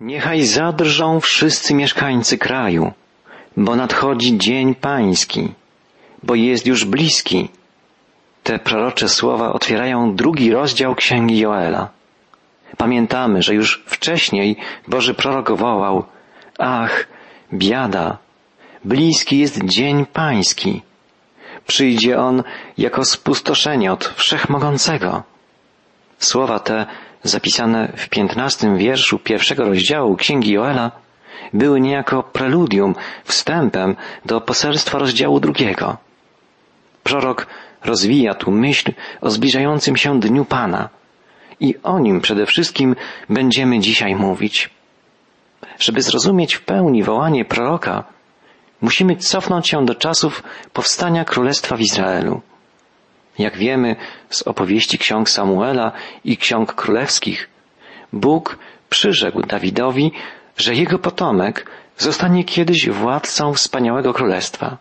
Niechaj zadrżą wszyscy mieszkańcy kraju, bo nadchodzi dzień pański, bo jest już bliski. Te prorocze słowa otwierają drugi rozdział księgi Joela. Pamiętamy, że już wcześniej Boży prorok wołał, ach, biada, bliski jest dzień pański. Przyjdzie on jako spustoszenie od wszechmogącego. Słowa te zapisane w piętnastym wierszu pierwszego rozdziału Księgi Joela były niejako preludium, wstępem do poselstwa rozdziału drugiego. Prorok rozwija tu myśl o zbliżającym się Dniu Pana i o nim przede wszystkim będziemy dzisiaj mówić. Żeby zrozumieć w pełni wołanie proroka, musimy cofnąć się do czasów powstania Królestwa w Izraelu. Jak wiemy z opowieści ksiąg Samuela i ksiąg królewskich, Bóg przyrzekł Dawidowi, że jego potomek zostanie kiedyś władcą wspaniałego królestwa.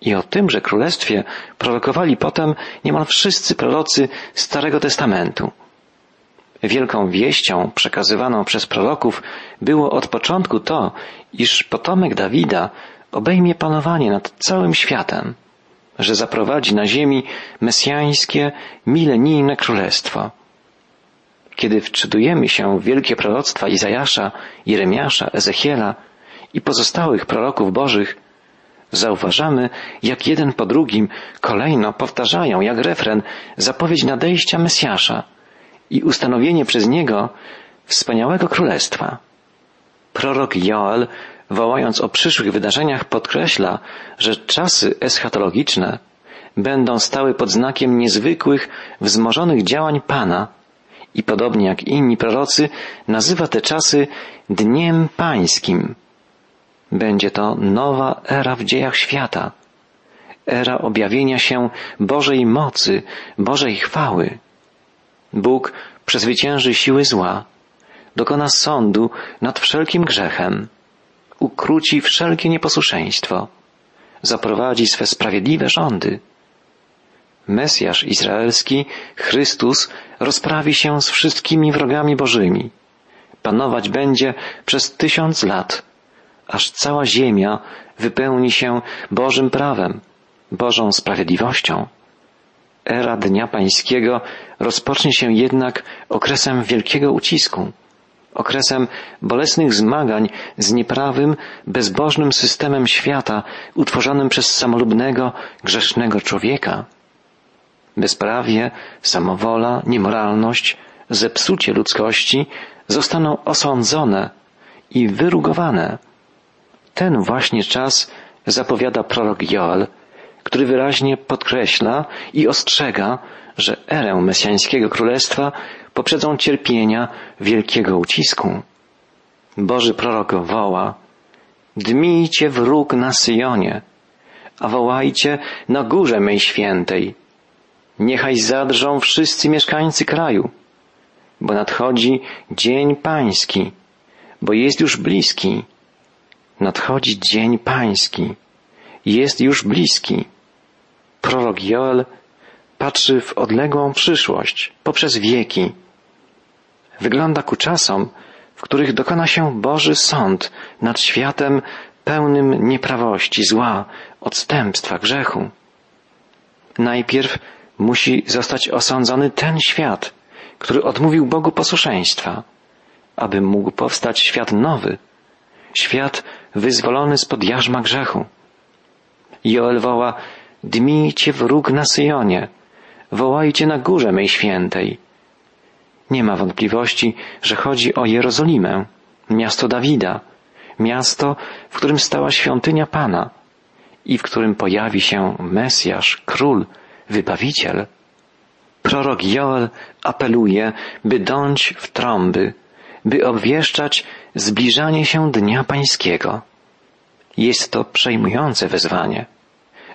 I o tymże królestwie prorokowali potem niemal wszyscy prorocy Starego Testamentu. Wielką wieścią przekazywaną przez proroków było od początku to, iż potomek Dawida obejmie panowanie nad całym światem że zaprowadzi na ziemi mesjańskie, milenijne królestwo. Kiedy wczytujemy się w wielkie proroctwa Izajasza, Jeremiasza, Ezechiela i pozostałych proroków bożych, zauważamy, jak jeden po drugim kolejno powtarzają, jak refren, zapowiedź nadejścia Mesjasza i ustanowienie przez niego wspaniałego królestwa. Prorok Joel wołając o przyszłych wydarzeniach, podkreśla, że czasy eschatologiczne będą stały pod znakiem niezwykłych, wzmożonych działań Pana i podobnie jak inni prorocy nazywa te czasy Dniem Pańskim. Będzie to nowa era w dziejach świata, era objawienia się Bożej mocy, Bożej chwały. Bóg przezwycięży siły zła, dokona sądu nad wszelkim grzechem, ukróci wszelkie nieposłuszeństwo, zaprowadzi swe sprawiedliwe rządy. Mesjasz izraelski, Chrystus, rozprawi się z wszystkimi wrogami bożymi. Panować będzie przez tysiąc lat, aż cała ziemia wypełni się Bożym prawem, Bożą sprawiedliwością. Era Dnia Pańskiego rozpocznie się jednak okresem wielkiego ucisku okresem bolesnych zmagań z nieprawym, bezbożnym systemem świata utworzonym przez samolubnego, grzesznego człowieka. Bezprawie, samowola, niemoralność, zepsucie ludzkości zostaną osądzone i wyrugowane. Ten właśnie czas zapowiada prorok Joel, który wyraźnie podkreśla i ostrzega, że erę mesjańskiego królestwa poprzedzą cierpienia wielkiego ucisku. Boży prorok woła, dmijcie wróg na Syjonie, a wołajcie na górze mej świętej. Niechaj zadrżą wszyscy mieszkańcy kraju, bo nadchodzi dzień pański, bo jest już bliski. Nadchodzi dzień pański, jest już bliski. Prorok Joel patrzy w odległą przyszłość poprzez wieki wygląda ku czasom, w których dokona się Boży sąd nad światem pełnym nieprawości, zła, odstępstwa, grzechu. Najpierw musi zostać osądzony ten świat, który odmówił Bogu posłuszeństwa, aby mógł powstać świat nowy, świat wyzwolony spod jarzma grzechu. Joel woła, dmijcie wróg na Syjonie, wołajcie na górze mej świętej, nie ma wątpliwości, że chodzi o Jerozolimę, miasto Dawida, miasto, w którym stała świątynia Pana i w którym pojawi się Mesjasz, Król, Wybawiciel. Prorok Joel apeluje, by dąć w trąby, by obwieszczać zbliżanie się Dnia Pańskiego. Jest to przejmujące wezwanie.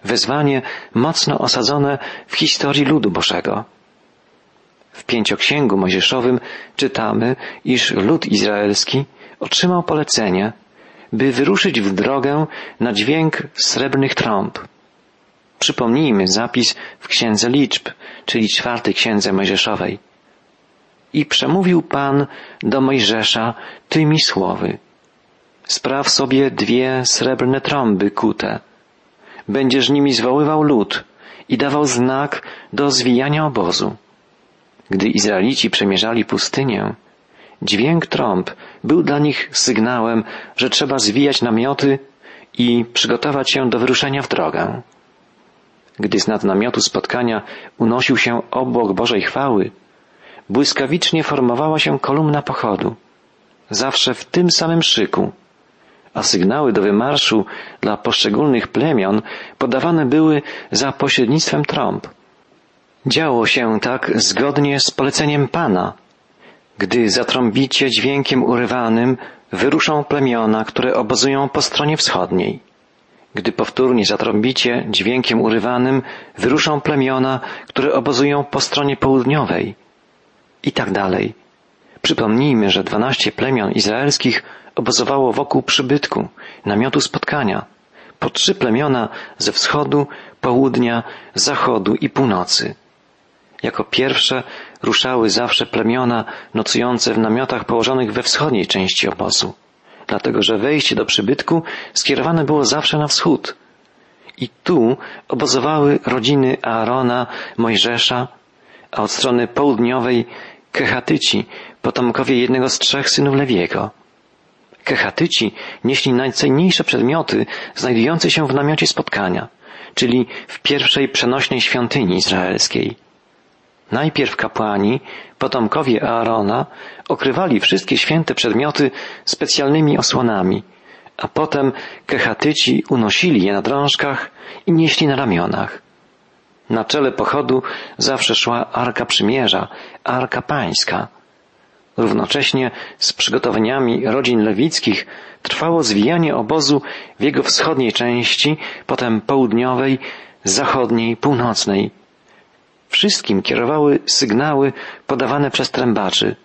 Wezwanie mocno osadzone w historii ludu Bożego. W pięcioksięgu mojżeszowym czytamy, iż lud izraelski otrzymał polecenie, by wyruszyć w drogę na dźwięk srebrnych trąb. Przypomnijmy zapis w Księdze Liczb, czyli czwartej Księdze Mojżeszowej. I przemówił Pan do Mojżesza tymi słowy. Spraw sobie dwie srebrne trąby kute. Będziesz nimi zwoływał lud i dawał znak do zwijania obozu. Gdy Izraelici przemierzali pustynię, dźwięk trąb był dla nich sygnałem, że trzeba zwijać namioty i przygotować się do wyruszenia w drogę. Gdy z nad namiotu spotkania unosił się obłok Bożej chwały, błyskawicznie formowała się kolumna pochodu, zawsze w tym samym szyku, a sygnały do wymarszu dla poszczególnych plemion podawane były za pośrednictwem trąb. Działo się tak zgodnie z poleceniem Pana. Gdy zatrąbicie dźwiękiem urywanym, wyruszą plemiona, które obozują po stronie wschodniej. Gdy powtórnie zatrąbicie dźwiękiem urywanym, wyruszą plemiona, które obozują po stronie południowej. I tak dalej. Przypomnijmy, że dwanaście plemion izraelskich obozowało wokół przybytku, namiotu spotkania, po trzy plemiona ze wschodu, południa, zachodu i północy. Jako pierwsze ruszały zawsze plemiona nocujące w namiotach położonych we wschodniej części obozu, dlatego że wejście do przybytku skierowane było zawsze na wschód. I tu obozowały rodziny Aarona, Mojżesza, a od strony południowej Kehatyci, potomkowie jednego z trzech synów Lewiego. Kehatyci nieśli najcenniejsze przedmioty znajdujące się w namiocie spotkania, czyli w pierwszej przenośnej świątyni izraelskiej. Najpierw kapłani, potomkowie Aarona, okrywali wszystkie święte przedmioty specjalnymi osłonami, a potem kehatyci unosili je na drążkach i nieśli na ramionach. Na czele pochodu zawsze szła Arka Przymierza, Arka Pańska. Równocześnie z przygotowaniami rodzin lewickich trwało zwijanie obozu w jego wschodniej części, potem południowej, zachodniej, północnej. Wszystkim kierowały sygnały podawane przez trębaczy.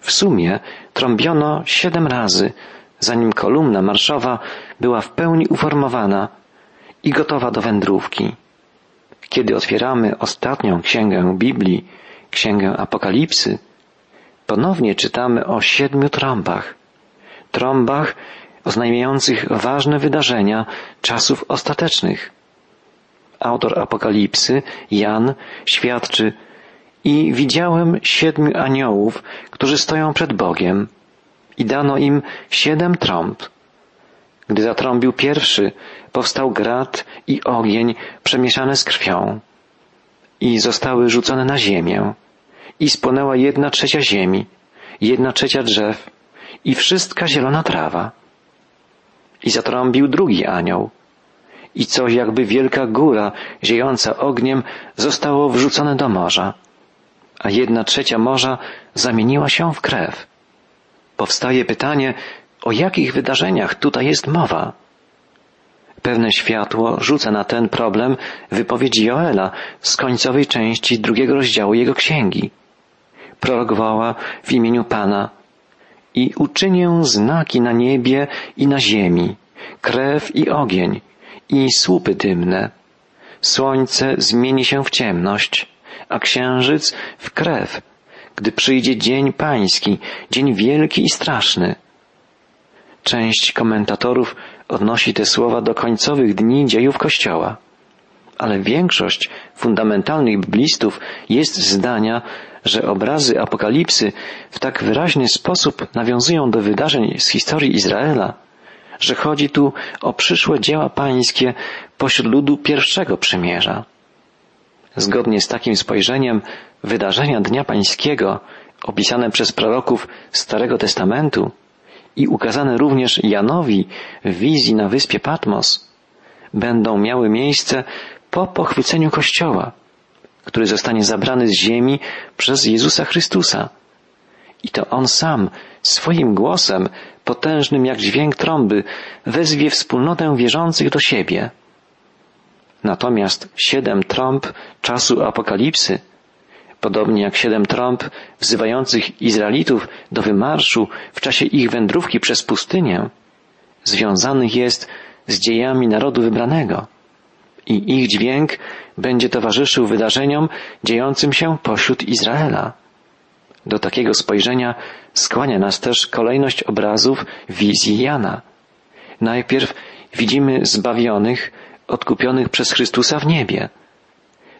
W sumie trąbiono siedem razy, zanim kolumna marszowa była w pełni uformowana i gotowa do wędrówki. Kiedy otwieramy ostatnią księgę Biblii, księgę Apokalipsy, ponownie czytamy o siedmiu trąbach. Trąbach oznajmiających ważne wydarzenia czasów ostatecznych. Autor Apokalipsy, Jan, świadczy i widziałem siedmiu aniołów, którzy stoją przed Bogiem i dano im siedem trąb. Gdy zatrąbił pierwszy, powstał grat i ogień przemieszane z krwią i zostały rzucone na ziemię i spłonęła jedna trzecia ziemi, jedna trzecia drzew i wszystka zielona trawa. I zatrąbił drugi anioł i coś jakby wielka góra ziejąca ogniem zostało wrzucone do morza, a jedna trzecia morza zamieniła się w krew. Powstaje pytanie, o jakich wydarzeniach tutaj jest mowa? Pewne światło rzuca na ten problem wypowiedź Joela z końcowej części drugiego rozdziału jego księgi. Prorok woła w imieniu Pana i uczynię znaki na niebie i na ziemi, krew i ogień i słupy dymne. Słońce zmieni się w ciemność, a księżyc w krew, gdy przyjdzie dzień pański, dzień wielki i straszny. Część komentatorów odnosi te słowa do końcowych dni dziejów Kościoła. Ale większość fundamentalnych biblistów jest zdania, że obrazy apokalipsy w tak wyraźny sposób nawiązują do wydarzeń z historii Izraela, że chodzi tu o przyszłe dzieła pańskie pośród ludu pierwszego przymierza. Zgodnie z takim spojrzeniem wydarzenia Dnia Pańskiego, opisane przez proroków Starego Testamentu i ukazane również Janowi w wizji na wyspie Patmos, będą miały miejsce po pochwyceniu Kościoła, który zostanie zabrany z ziemi przez Jezusa Chrystusa. I to On sam swoim głosem, potężnym jak dźwięk trąby, wezwie wspólnotę wierzących do siebie. Natomiast siedem trąb czasu apokalipsy, podobnie jak siedem trąb wzywających Izraelitów do wymarszu w czasie ich wędrówki przez pustynię, związanych jest z dziejami narodu wybranego i ich dźwięk będzie towarzyszył wydarzeniom dziejącym się pośród Izraela. Do takiego spojrzenia skłania nas też kolejność obrazów wizji Jana. Najpierw widzimy zbawionych, odkupionych przez Chrystusa w niebie.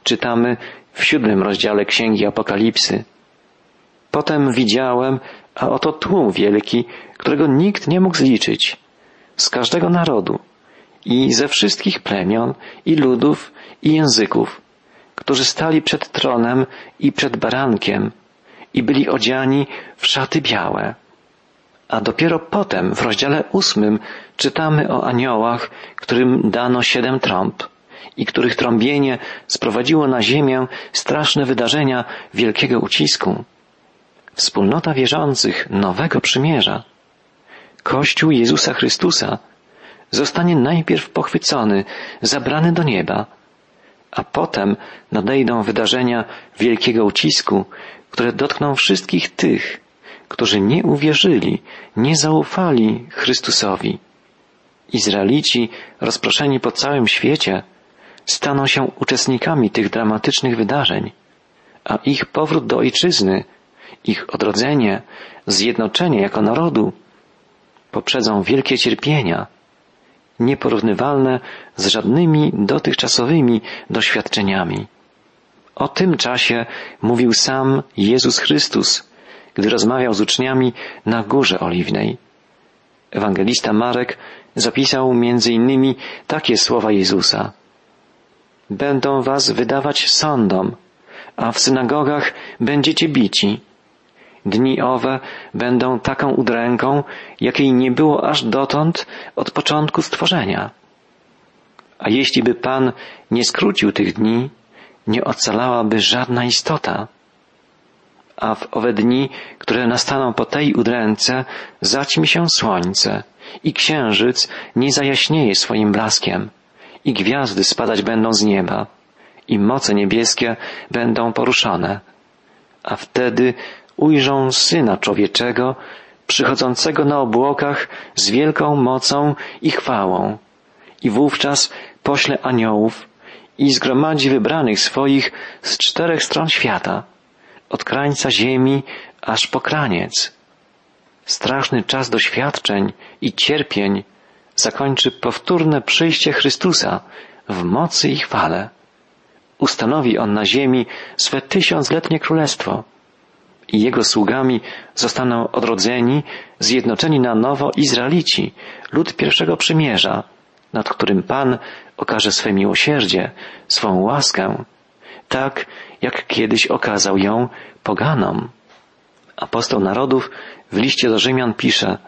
Czytamy w siódmym rozdziale Księgi Apokalipsy. Potem widziałem, a oto tłum wielki, którego nikt nie mógł zliczyć, z każdego narodu i ze wszystkich plemion i ludów i języków, którzy stali przed tronem i przed barankiem i byli odziani w szaty białe. A dopiero potem w rozdziale ósmym czytamy o aniołach, którym dano siedem trąb i których trąbienie sprowadziło na ziemię straszne wydarzenia wielkiego ucisku. Wspólnota wierzących nowego przymierza. Kościół Jezusa Chrystusa zostanie najpierw pochwycony, zabrany do nieba, a potem nadejdą wydarzenia wielkiego ucisku, które dotkną wszystkich tych, którzy nie uwierzyli, nie zaufali Chrystusowi. Izraelici, rozproszeni po całym świecie, staną się uczestnikami tych dramatycznych wydarzeń, a ich powrót do ojczyzny, ich odrodzenie, zjednoczenie jako narodu poprzedzą wielkie cierpienia, nieporównywalne z żadnymi dotychczasowymi doświadczeniami. O tym czasie mówił sam Jezus Chrystus, gdy rozmawiał z uczniami na Górze Oliwnej. Ewangelista Marek zapisał między innymi takie słowa Jezusa. Będą was wydawać sądom, a w synagogach będziecie bici. Dni owe będą taką udręką, jakiej nie było aż dotąd od początku stworzenia. A jeśli by Pan nie skrócił tych dni, nie ocalałaby żadna istota. A w owe dni, które nastaną po tej udręce, zaćmi się słońce i księżyc nie zajaśnieje swoim blaskiem i gwiazdy spadać będą z nieba i moce niebieskie będą poruszone. A wtedy ujrzą Syna Człowieczego, przychodzącego na obłokach z wielką mocą i chwałą. I wówczas pośle aniołów i zgromadzi wybranych swoich z czterech stron świata, od krańca ziemi aż po kraniec. Straszny czas doświadczeń i cierpień zakończy powtórne przyjście Chrystusa w mocy i chwale. Ustanowi On na ziemi swe tysiącletnie królestwo i Jego sługami zostaną odrodzeni, zjednoczeni na nowo Izraelici, lud pierwszego przymierza, nad którym Pan okaże swe miłosierdzie, swą łaskę, tak jak kiedyś okazał ją poganom. Apostoł narodów w liście do Rzymian pisze,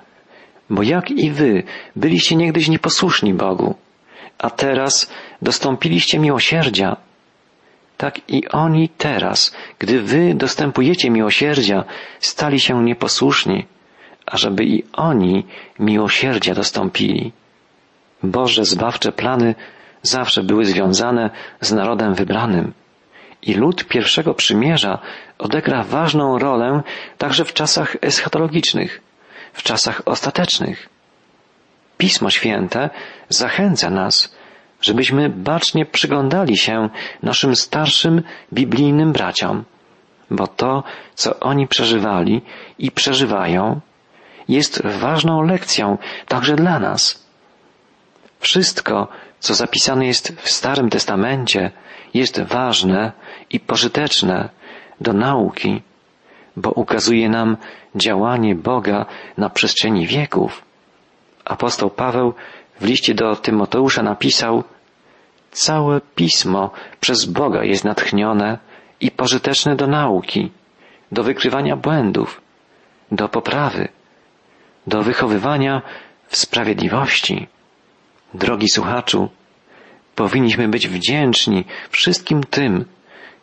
bo jak i wy byliście niegdyś nieposłuszni Bogu, a teraz dostąpiliście miłosierdzia, tak i oni teraz, gdy wy dostępujecie miłosierdzia, stali się nieposłuszni, ażeby i oni miłosierdzia dostąpili. Boże zbawcze plany zawsze były związane z narodem wybranym. I lud pierwszego przymierza odegra ważną rolę także w czasach eschatologicznych, w czasach ostatecznych. Pismo Święte zachęca nas, żebyśmy bacznie przyglądali się naszym starszym biblijnym braciom, bo to, co oni przeżywali i przeżywają, jest ważną lekcją także dla nas. Wszystko, co zapisane jest w Starym Testamencie, jest ważne i pożyteczne do nauki, bo ukazuje nam działanie Boga na przestrzeni wieków. Apostoł Paweł w liście do Tymoteusza napisał Całe pismo przez Boga jest natchnione i pożyteczne do nauki, do wykrywania błędów, do poprawy, do wychowywania w sprawiedliwości. Drogi słuchaczu, powinniśmy być wdzięczni wszystkim tym,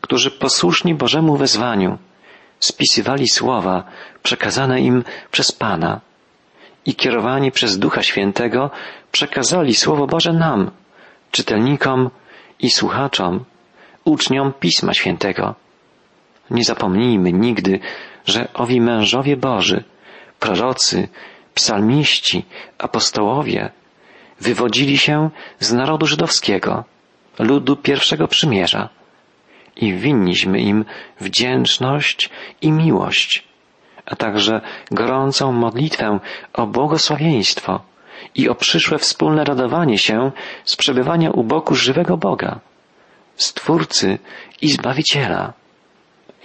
którzy posłuszni Bożemu wezwaniu spisywali słowa przekazane im przez Pana i kierowani przez Ducha Świętego przekazali Słowo Boże nam, czytelnikom i słuchaczom, uczniom Pisma Świętego. Nie zapomnijmy nigdy, że owi mężowie Boży, prorocy, psalmiści, apostołowie wywodzili się z narodu żydowskiego, ludu pierwszego przymierza i winniśmy im wdzięczność i miłość, a także gorącą modlitwę o błogosławieństwo i o przyszłe wspólne radowanie się z przebywania u boku żywego Boga, Stwórcy i Zbawiciela.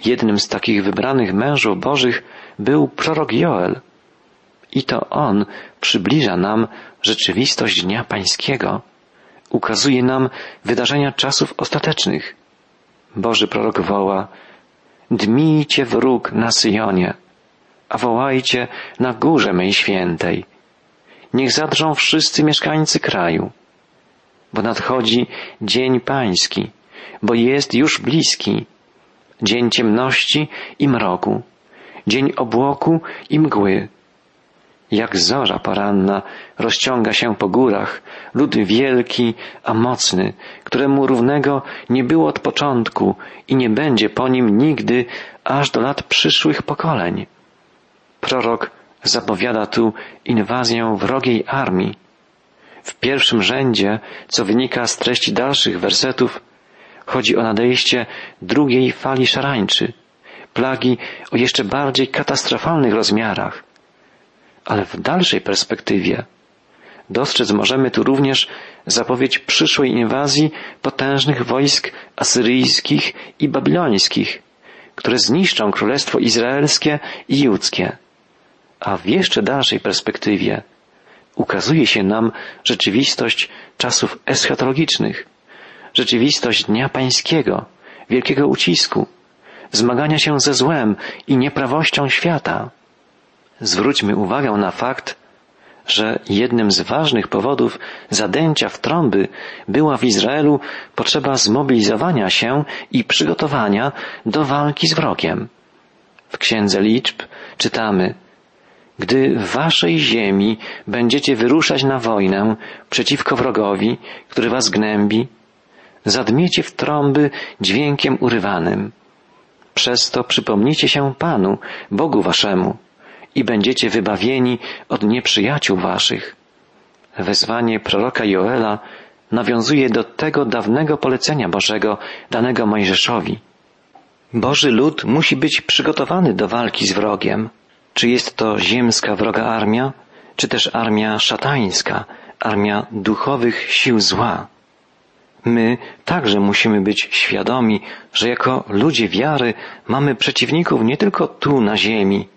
Jednym z takich wybranych mężów Bożych był prorok Joel. I to on przybliża nam rzeczywistość Dnia Pańskiego, ukazuje nam wydarzenia czasów ostatecznych. Boży prorok woła, dmijcie wróg na Syjonie, a wołajcie na górze mej świętej. Niech zadrżą wszyscy mieszkańcy kraju, bo nadchodzi dzień pański, bo jest już bliski, dzień ciemności i mroku, dzień obłoku i mgły. Jak zorza poranna rozciąga się po górach, lud wielki, a mocny, któremu równego nie było od początku i nie będzie po nim nigdy aż do lat przyszłych pokoleń. Prorok zapowiada tu inwazję wrogiej armii. W pierwszym rzędzie, co wynika z treści dalszych wersetów, chodzi o nadejście drugiej fali szarańczy, plagi o jeszcze bardziej katastrofalnych rozmiarach. Ale w dalszej perspektywie dostrzec możemy tu również zapowiedź przyszłej inwazji potężnych wojsk asyryjskich i babilońskich, które zniszczą Królestwo Izraelskie i Judzkie. A w jeszcze dalszej perspektywie ukazuje się nam rzeczywistość czasów eschatologicznych, rzeczywistość Dnia Pańskiego, wielkiego ucisku, zmagania się ze złem i nieprawością świata. Zwróćmy uwagę na fakt, że jednym z ważnych powodów zadęcia w trąby była w Izraelu potrzeba zmobilizowania się i przygotowania do walki z wrogiem. W Księdze Liczb czytamy Gdy w waszej ziemi będziecie wyruszać na wojnę przeciwko wrogowi, który was gnębi, zadmiecie w trąby dźwiękiem urywanym. Przez to przypomnicie się Panu, Bogu waszemu i będziecie wybawieni od nieprzyjaciół waszych. Wezwanie proroka Joela nawiązuje do tego dawnego polecenia Bożego danego Mojżeszowi. Boży lud musi być przygotowany do walki z wrogiem. Czy jest to ziemska wroga armia, czy też armia szatańska, armia duchowych sił zła. My także musimy być świadomi, że jako ludzie wiary mamy przeciwników nie tylko tu na ziemi,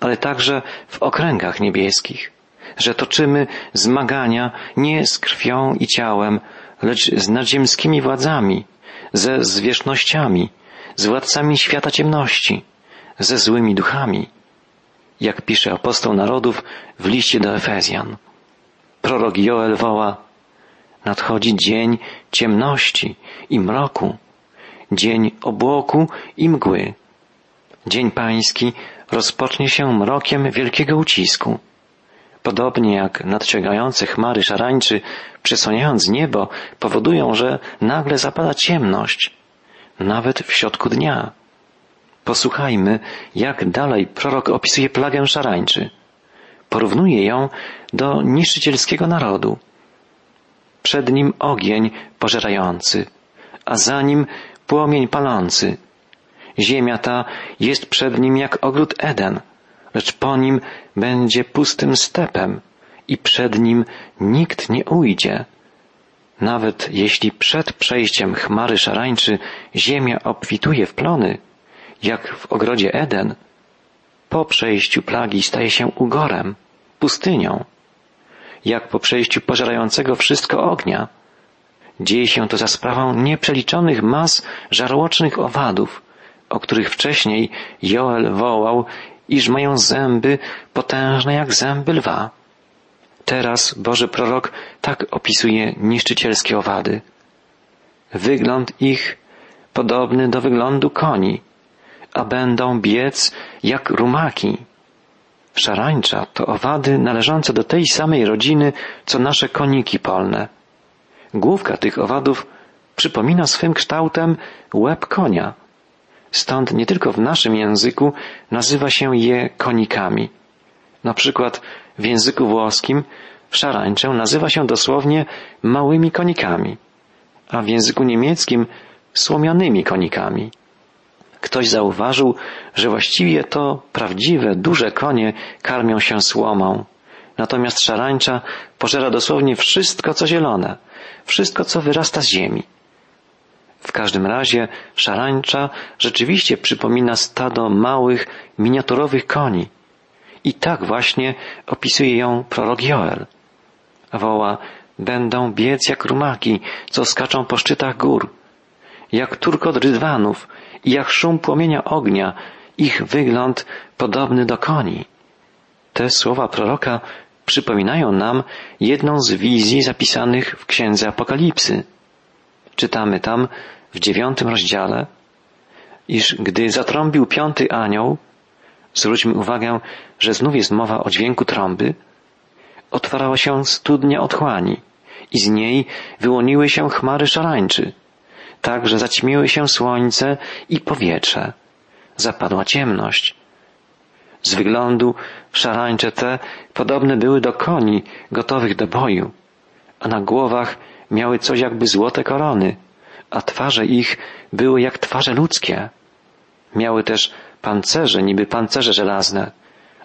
ale także w okręgach niebieskich, że toczymy zmagania nie z krwią i ciałem, lecz z nadziemskimi władzami, ze zwierzchnościami, z władcami świata ciemności, ze złymi duchami, jak pisze apostoł narodów w liście do Efezjan. Prorok Joel woła, nadchodzi dzień ciemności i mroku, dzień obłoku i mgły. Dzień pański rozpocznie się mrokiem wielkiego ucisku. Podobnie jak nadciągające chmary szarańczy, przesłaniając niebo, powodują, że nagle zapada ciemność, nawet w środku dnia. Posłuchajmy, jak dalej prorok opisuje plagę szarańczy. Porównuje ją do niszczycielskiego narodu. Przed nim ogień pożerający, a za nim płomień palący. Ziemia ta jest przed nim jak ogród Eden, lecz po nim będzie pustym stepem i przed nim nikt nie ujdzie. Nawet jeśli przed przejściem chmary szarańczy ziemia obfituje w plony, jak w ogrodzie Eden, po przejściu plagi staje się ugorem, pustynią, jak po przejściu pożerającego wszystko ognia. Dzieje się to za sprawą nieprzeliczonych mas żarłocznych owadów, o których wcześniej Joel wołał, iż mają zęby potężne jak zęby lwa. Teraz Boży prorok tak opisuje niszczycielskie owady. Wygląd ich podobny do wyglądu koni, a będą biec jak rumaki. Szarańcza to owady należące do tej samej rodziny, co nasze koniki polne. Główka tych owadów przypomina swym kształtem łeb konia. Stąd nie tylko w naszym języku nazywa się je konikami. Na przykład w języku włoskim szarańczę nazywa się dosłownie małymi konikami, a w języku niemieckim słomianymi konikami. Ktoś zauważył, że właściwie to prawdziwe, duże konie karmią się słomą, natomiast szarańcza pożera dosłownie wszystko, co zielone, wszystko, co wyrasta z ziemi. W każdym razie szarańcza rzeczywiście przypomina stado małych, miniaturowych koni. I tak właśnie opisuje ją prorok Joel. Woła, będą biec jak rumaki, co skaczą po szczytach gór, jak turkot rydwanów i jak szum płomienia ognia, ich wygląd podobny do koni. Te słowa proroka przypominają nam jedną z wizji zapisanych w księdze Apokalipsy. Czytamy tam w dziewiątym rozdziale, iż gdy zatrąbił piąty anioł, zwróćmy uwagę, że znów jest mowa o dźwięku trąby, otwarała się studnia otchłani i z niej wyłoniły się chmary szarańczy, tak, że zaćmiły się słońce i powietrze. Zapadła ciemność. Z wyglądu szarańcze te podobne były do koni gotowych do boju, a na głowach miały coś jakby złote korony, a twarze ich były jak twarze ludzkie. Miały też pancerze, niby pancerze żelazne,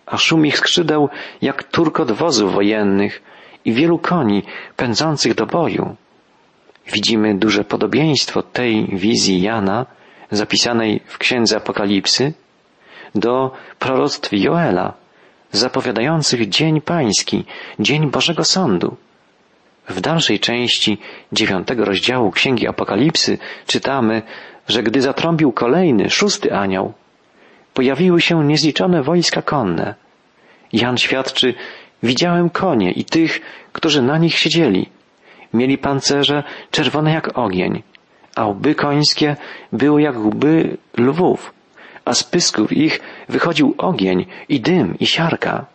a szum ich skrzydeł jak turkot wozów wojennych i wielu koni pędzących do boju. Widzimy duże podobieństwo tej wizji Jana, zapisanej w Księdze Apokalipsy, do proroctw Joela, zapowiadających Dzień Pański, Dzień Bożego Sądu. W dalszej części dziewiątego rozdziału Księgi Apokalipsy czytamy, że gdy zatrąbił kolejny, szósty anioł, pojawiły się niezliczone wojska konne. Jan świadczy, widziałem konie i tych, którzy na nich siedzieli. Mieli pancerze czerwone jak ogień, a łby końskie były jak łby lwów, a z pysków ich wychodził ogień i dym i siarka.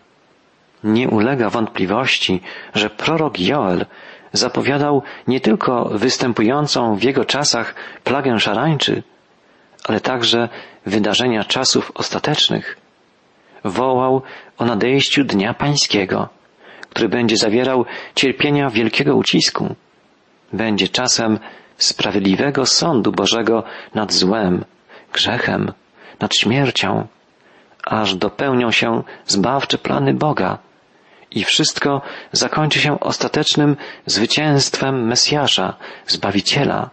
Nie ulega wątpliwości, że prorok Joel zapowiadał nie tylko występującą w jego czasach plagę szarańczy, ale także wydarzenia czasów ostatecznych. Wołał o nadejściu Dnia Pańskiego, który będzie zawierał cierpienia wielkiego ucisku. Będzie czasem sprawiedliwego sądu Bożego nad złem, grzechem, nad śmiercią, aż dopełnią się zbawcze plany Boga i wszystko zakończy się ostatecznym zwycięstwem Mesjasza, Zbawiciela.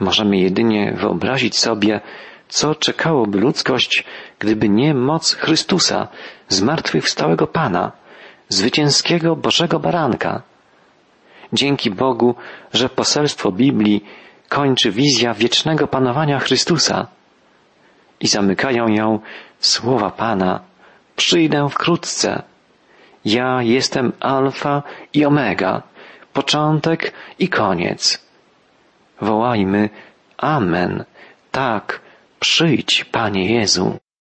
Możemy jedynie wyobrazić sobie, co czekałoby ludzkość, gdyby nie moc Chrystusa, zmartwychwstałego Pana, zwycięskiego Bożego Baranka. Dzięki Bogu, że poselstwo Biblii kończy wizja wiecznego panowania Chrystusa i zamykają ją słowa Pana. Przyjdę wkrótce. Ja jestem Alfa i Omega, początek i koniec. Wołajmy Amen. Tak, przyjdź, Panie Jezu.